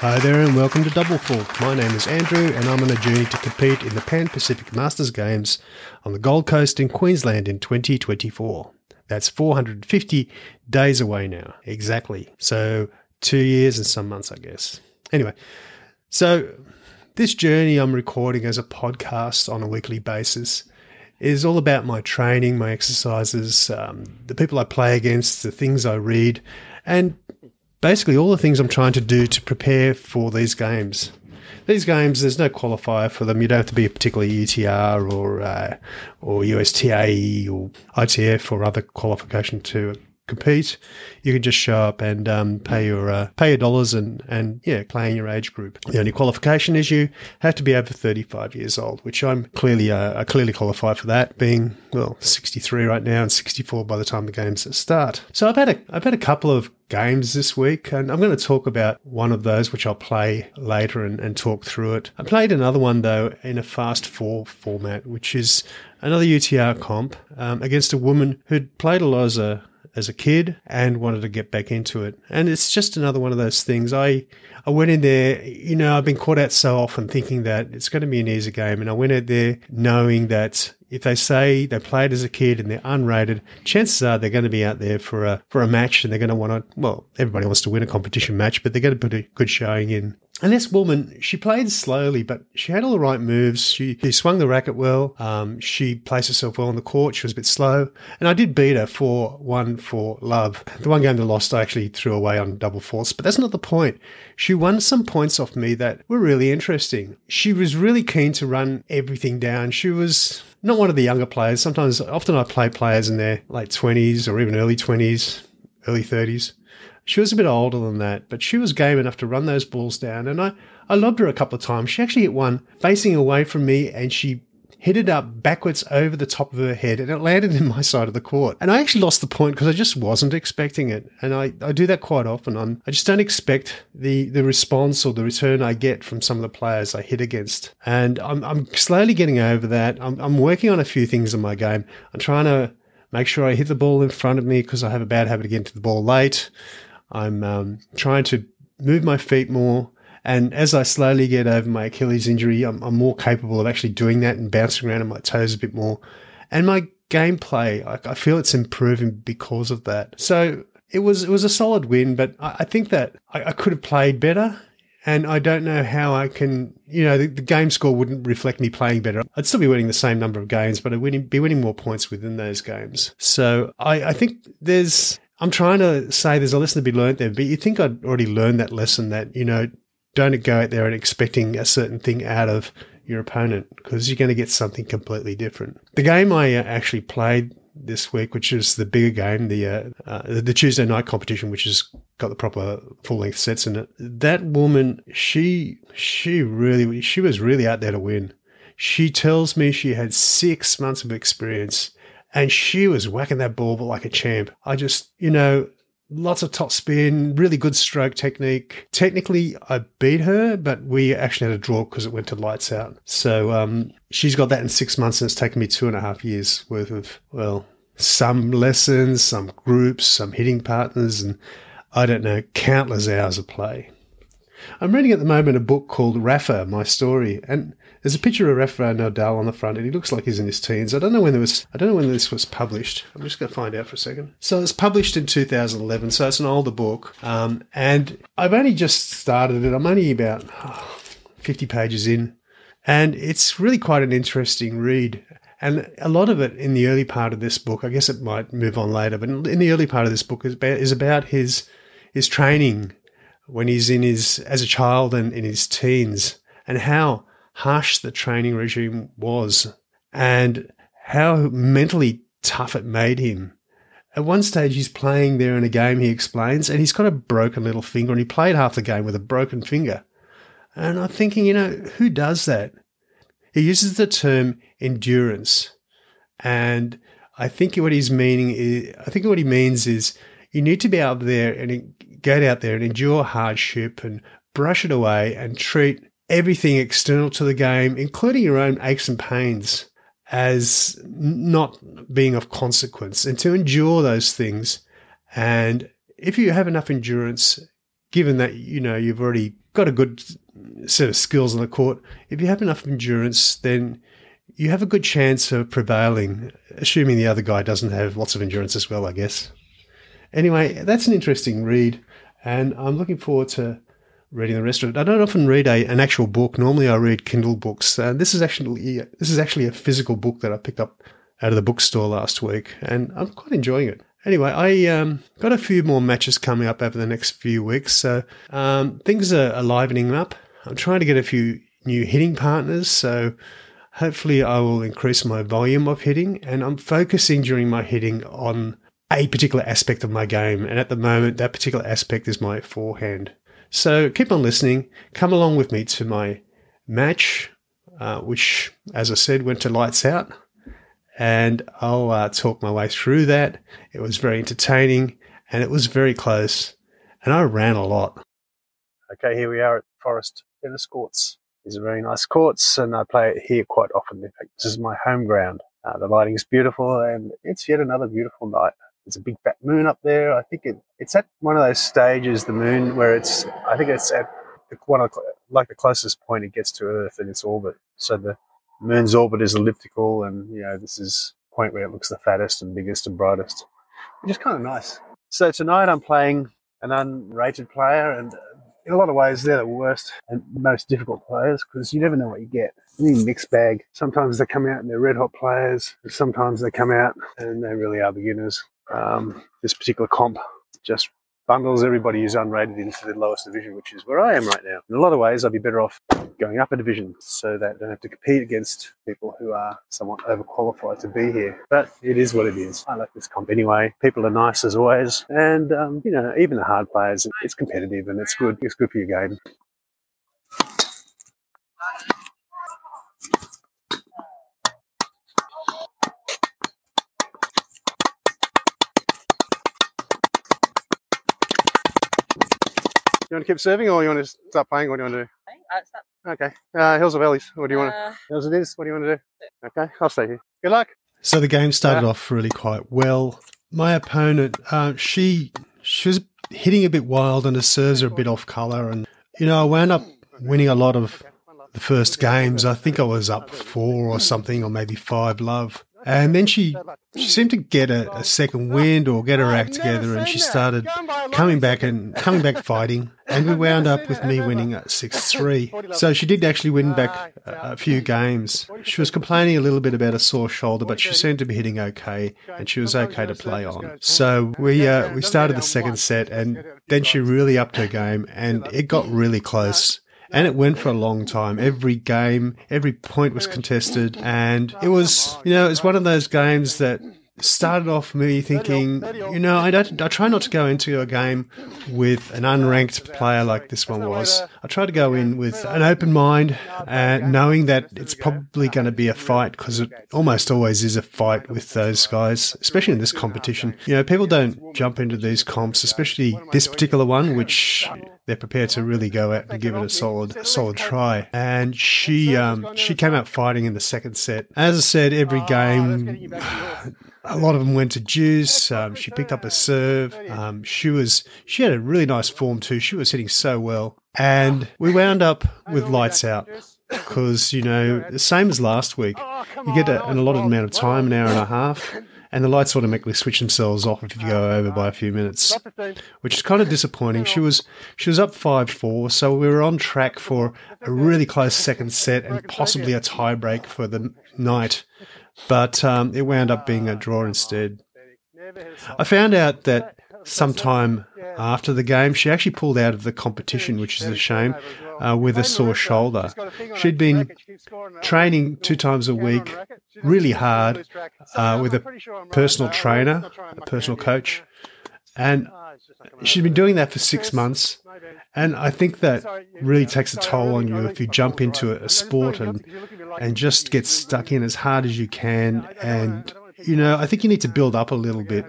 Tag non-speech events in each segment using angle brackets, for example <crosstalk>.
Hi there and welcome to Double Fault. My name is Andrew and I'm on a journey to compete in the Pan Pacific Masters Games on the Gold Coast in Queensland in 2024. That's 450 days away now, exactly. So two years and some months, I guess. Anyway, so this journey I'm recording as a podcast on a weekly basis is all about my training, my exercises, um, the people I play against, the things I read, and basically all the things I'm trying to do to prepare for these games. These games, there's no qualifier for them. You don't have to be a particular UTR or uh, or USTA or ITF or other qualification to compete. You can just show up and um, pay your uh, pay your dollars and and yeah, play in your age group. The only qualification is you have to be over 35 years old, which I'm clearly uh, I clearly qualify for that, being well 63 right now and 64 by the time the games start. So I've had a I've had a couple of games this week, and I'm going to talk about one of those, which I'll play later and, and talk through it. I played another one though in a fast four format, which is another UTR comp um, against a woman who'd played a lot as a as a kid and wanted to get back into it. And it's just another one of those things. I I went in there, you know, I've been caught out so often thinking that it's going to be an easy game, and I went out there knowing that if they say they played as a kid and they're unrated, chances are they're going to be out there for a for a match and they're going to want to. Well, everybody wants to win a competition match, but they're going to put a good showing in. And this woman, she played slowly, but she had all the right moves. She, she swung the racket well. Um, she placed herself well on the court. She was a bit slow. And I did beat her for one for love. The one game that lost, I actually threw away on double faults, but that's not the point. She won some points off me that were really interesting. She was really keen to run everything down. She was not one of the younger players. Sometimes, often I play players in their late 20s or even early 20s, early 30s. She was a bit older than that, but she was game enough to run those balls down. And I, I lobbed her a couple of times. She actually hit one facing away from me and she hit it up backwards over the top of her head and it landed in my side of the court. And I actually lost the point because I just wasn't expecting it. And I, I do that quite often. I'm, I just don't expect the, the response or the return I get from some of the players I hit against. And I'm, I'm slowly getting over that. I'm, I'm working on a few things in my game. I'm trying to make sure I hit the ball in front of me because I have a bad habit of getting to the ball late. I'm um, trying to move my feet more. And as I slowly get over my Achilles injury, I'm, I'm, more capable of actually doing that and bouncing around on my toes a bit more. And my gameplay, I, I feel it's improving because of that. So it was it was a solid win, but I, I think that I, I, could have played better. And I don't know how I can, you know, the, the, game score wouldn't reflect me playing better. I'd still be winning the same number of games, but I'd winning, be winning more points within those games. So I, I think there's I'm trying to say there's a lesson to be learned there, but you think I'd already learned that lesson that, you know, don't go out there and expecting a certain thing out of your opponent because you're going to get something completely different. The game I uh, actually played this week, which is the bigger game, the uh, uh, the Tuesday night competition, which has got the proper full length sets in it. That woman, she she really she was really out there to win. She tells me she had six months of experience and she was whacking that ball like a champ. I just, you know, lots of top spin, really good stroke technique. Technically, I beat her, but we actually had a draw because it went to lights out. So um, she's got that in six months, and it's taken me two and a half years worth of, well, some lessons, some groups, some hitting partners, and I don't know, countless hours of play. I'm reading at the moment a book called Rafa, My Story, and there's a picture of Rafael Nadal on the front, and he looks like he's in his teens. I don't know when it was. I don't know when this was published. I'm just going to find out for a second. So it's published in 2011. So it's an older book, um, and I've only just started it. I'm only about oh, 50 pages in, and it's really quite an interesting read. And a lot of it in the early part of this book, I guess it might move on later, but in the early part of this book is about, is about his his training when he's in his as a child and in his teens, and how harsh the training regime was and how mentally tough it made him. At one stage, he's playing there in a game, he explains, and he's got a broken little finger, and he played half the game with a broken finger. And I'm thinking, you know, who does that? He uses the term endurance. And I think what he's meaning is, I think what he means is you need to be out there and get out there and endure hardship and brush it away and treat everything external to the game, including your own aches and pains, as not being of consequence and to endure those things. And if you have enough endurance, given that, you know, you've already got a good set of skills on the court, if you have enough endurance, then you have a good chance of prevailing, assuming the other guy doesn't have lots of endurance as well, I guess. Anyway, that's an interesting read, and I'm looking forward to reading the rest of it. I don't often read a, an actual book. Normally, I read Kindle books, and this is actually this is actually a physical book that I picked up out of the bookstore last week, and I'm quite enjoying it. Anyway, I um, got a few more matches coming up over the next few weeks, so um, things are livening up. I'm trying to get a few new hitting partners, so hopefully I will increase my volume of hitting, and I'm focusing during my hitting on a particular aspect of my game, and at the moment, that particular aspect is my forehand. So keep on listening. Come along with me to my match, uh, which, as I said, went to lights out. And I'll uh, talk my way through that. It was very entertaining and it was very close. And I ran a lot. Okay, here we are at Forest Tennis Courts. These are very nice courts, and I play it here quite often. In fact, this is my home ground. Uh, the lighting is beautiful, and it's yet another beautiful night. There's a big fat moon up there. I think it, it's at one of those stages, the moon, where it's, I think it's at one of, like the closest point it gets to Earth in its orbit. So the moon's orbit is elliptical, and, you know, this is the point where it looks the fattest and biggest and brightest, which is kind of nice. So tonight I'm playing an unrated player, and uh, in a lot of ways, they're the worst and most difficult players because you never know what you get. Any mixed bag. Sometimes they come out and they're red hot players, sometimes they come out and they really are beginners. Um, this particular comp just bundles everybody who's unrated into the lowest division, which is where I am right now. In a lot of ways, I'd be better off going up a division so that I don't have to compete against people who are somewhat overqualified to be here. But it is what it is. I like this comp anyway. People are nice as always. And, um, you know, even the hard players, it's competitive and it's good. It's good for your game. You want to keep serving or you want to start playing? What do you want to do? Uh, Okay. Uh, Hills or Valleys? What do you want Uh, to? Hills it is. What do you want to do? Okay, I'll stay here. Good luck. So the game started off really quite well. My opponent, uh, she she was hitting a bit wild and her serves are a bit off colour, and you know I wound up winning a lot of the first games. I think I was up four or something, or maybe five love. And then she she seemed to get a, a second wind or get her act together, and she started coming back and coming back fighting. <laughs> And we wound up with me winning at six <laughs> three. So she did actually win back a, a few games. She was complaining a little bit about a sore shoulder, but she seemed to be hitting okay, and she was okay to play on. So we uh, we started the second set, and then she really upped her game, and it got really close. And it went for a long time. Every game, every point was contested. And it was, you know, it was one of those games that started off me thinking, you know, I don't, I try not to go into a game with an unranked player like this one was. I try to go in with an open mind, uh, knowing that it's probably going to be a fight because it almost always is a fight with those guys, especially in this competition. You know, people don't jump into these comps, especially this particular one, which they're prepared to really go out and give it a solid, a solid try. And she, um, she came out fighting in the second set. As I said, every game, a lot of them went to juice. Um, she picked up a serve. Um, she was, she had a really nice form too. She was hitting so well. And we wound up with lights out because, you know, the same as last week, you get a, an allotted amount of time, an hour and a half and the lights automatically switch themselves off if you go over by a few minutes, which is kind of disappointing. She was she was up five four, so we were on track for a really close second set and possibly a tie break for the night, but um, it wound up being a draw instead. I found out that sometime after the game, she actually pulled out of the competition, which is a shame, uh, with a sore shoulder. She'd been training two times a week, really hard, uh, with a personal trainer, a personal coach, and she'd been doing that for six months. And I think that really takes a toll on you if you jump into a sport and and just get stuck in as hard as you can. And you know, I think you need to build up a little bit.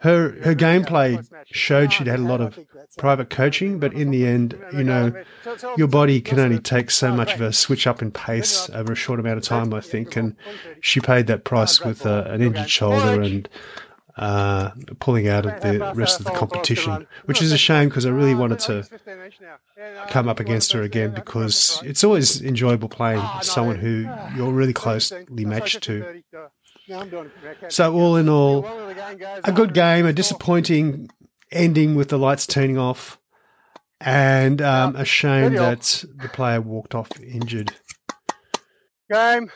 her her gameplay showed she'd had a lot of private coaching, but in the end, you know, your body can only take so much of a switch up in pace over a short amount of time, I think, and she paid that price with uh, an injured shoulder and uh, pulling out of the rest of the competition, which is a shame because I really wanted to come up against her again because it's always enjoyable playing someone who you're really closely matched to. So, all in all, a good game, a disappointing ending with the lights turning off, and um, a shame that the player walked off injured. Game,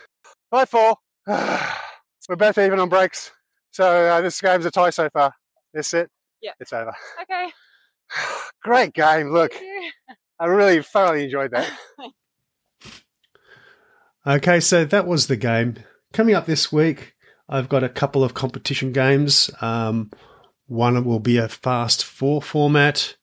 five four. <sighs> We're both even on breaks. So uh, this game's a tie so far. That's it. Yeah. It's over. Okay. <sighs> Great game. Look, I really thoroughly enjoyed that. <laughs> okay, so that was the game. Coming up this week, I've got a couple of competition games. Um, one will be a fast four format,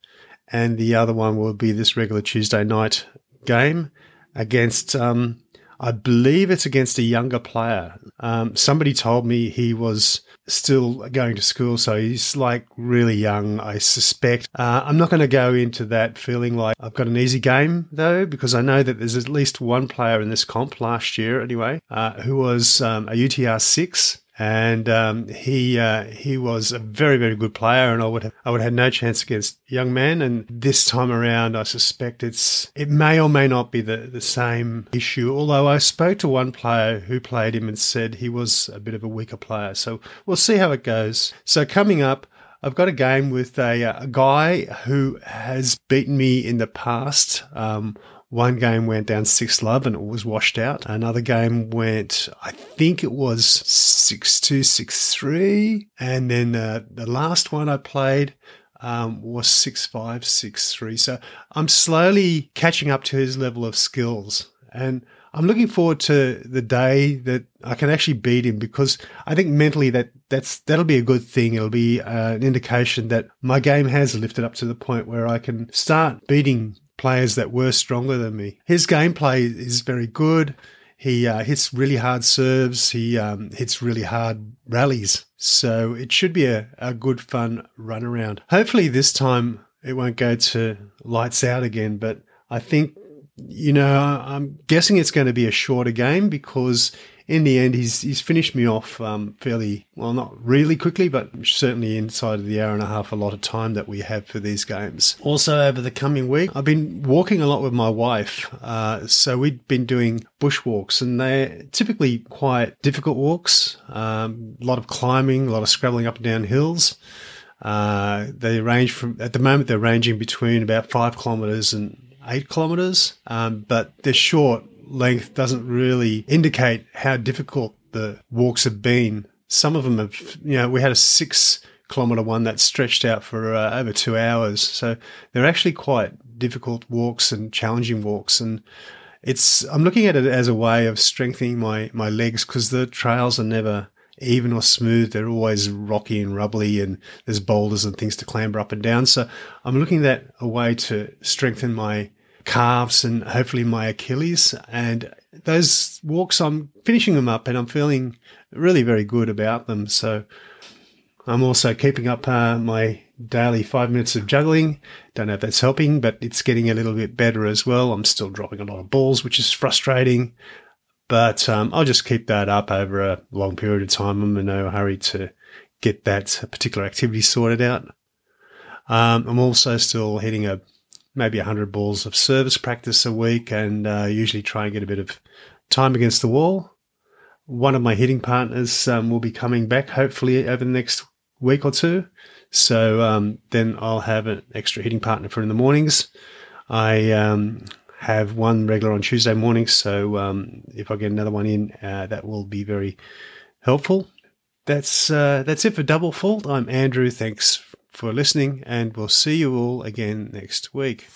and the other one will be this regular Tuesday night game against um, I believe it's against a younger player. Um, somebody told me he was still going to school, so he's like really young, I suspect. Uh, I'm not going to go into that feeling like I've got an easy game, though, because I know that there's at least one player in this comp last year, anyway, uh, who was um, a UTR 6 and um, he uh, he was a very very good player, and I would have, I would have no chance against young man. And this time around, I suspect it's it may or may not be the the same issue. Although I spoke to one player who played him and said he was a bit of a weaker player, so we'll see how it goes. So coming up. I've got a game with a, a guy who has beaten me in the past. Um, one game went down 6 love and it was washed out. Another game went, I think it was 6 2, 6 3. And then uh, the last one I played um, was 6 5, 6 3. So I'm slowly catching up to his level of skills. And I'm looking forward to the day that I can actually beat him because I think mentally that that's that'll be a good thing. It'll be uh, an indication that my game has lifted up to the point where I can start beating players that were stronger than me. His gameplay is very good. He uh, hits really hard serves. He um, hits really hard rallies. So it should be a, a good, fun run around. Hopefully, this time it won't go to lights out again. But I think, you know, I'm guessing it's going to be a shorter game because in the end, he's he's finished me off um, fairly well, not really quickly, but certainly inside of the hour and a half, a lot of time that we have for these games. Also, over the coming week, I've been walking a lot with my wife, uh, so we've been doing bushwalks, and they're typically quite difficult walks. Um, a lot of climbing, a lot of scrabbling up and down hills. Uh, they range from at the moment they're ranging between about five kilometers and eight kilometers, um, but they're short length doesn't really indicate how difficult the walks have been. Some of them have, you know, we had a six kilometer one that stretched out for uh, over two hours. So they're actually quite difficult walks and challenging walks. And it's, I'm looking at it as a way of strengthening my, my legs because the trails are never even or smooth. They're always rocky and rubbly and there's boulders and things to clamber up and down. So I'm looking at a way to strengthen my calves and hopefully my Achilles. And those walks, I'm finishing them up and I'm feeling really very good about them. So I'm also keeping up uh, my daily five minutes of juggling. Don't know if that's helping, but it's getting a little bit better as well. I'm still dropping a lot of balls, which is frustrating. But um, I'll just keep that up over a long period of time. I'm in no hurry to get that particular activity sorted out. Um, I'm also still hitting a maybe 100 balls of service practice a week and uh, usually try and get a bit of time against the wall. One of my hitting partners um, will be coming back hopefully over the next week or two. So um, then I'll have an extra hitting partner for in the mornings. I um, have one regular on Tuesday mornings. So um, if I get another one in, uh, that will be very helpful. That's uh, that's it for Double Fault. I'm Andrew. Thanks for listening, and we'll see you all again next week.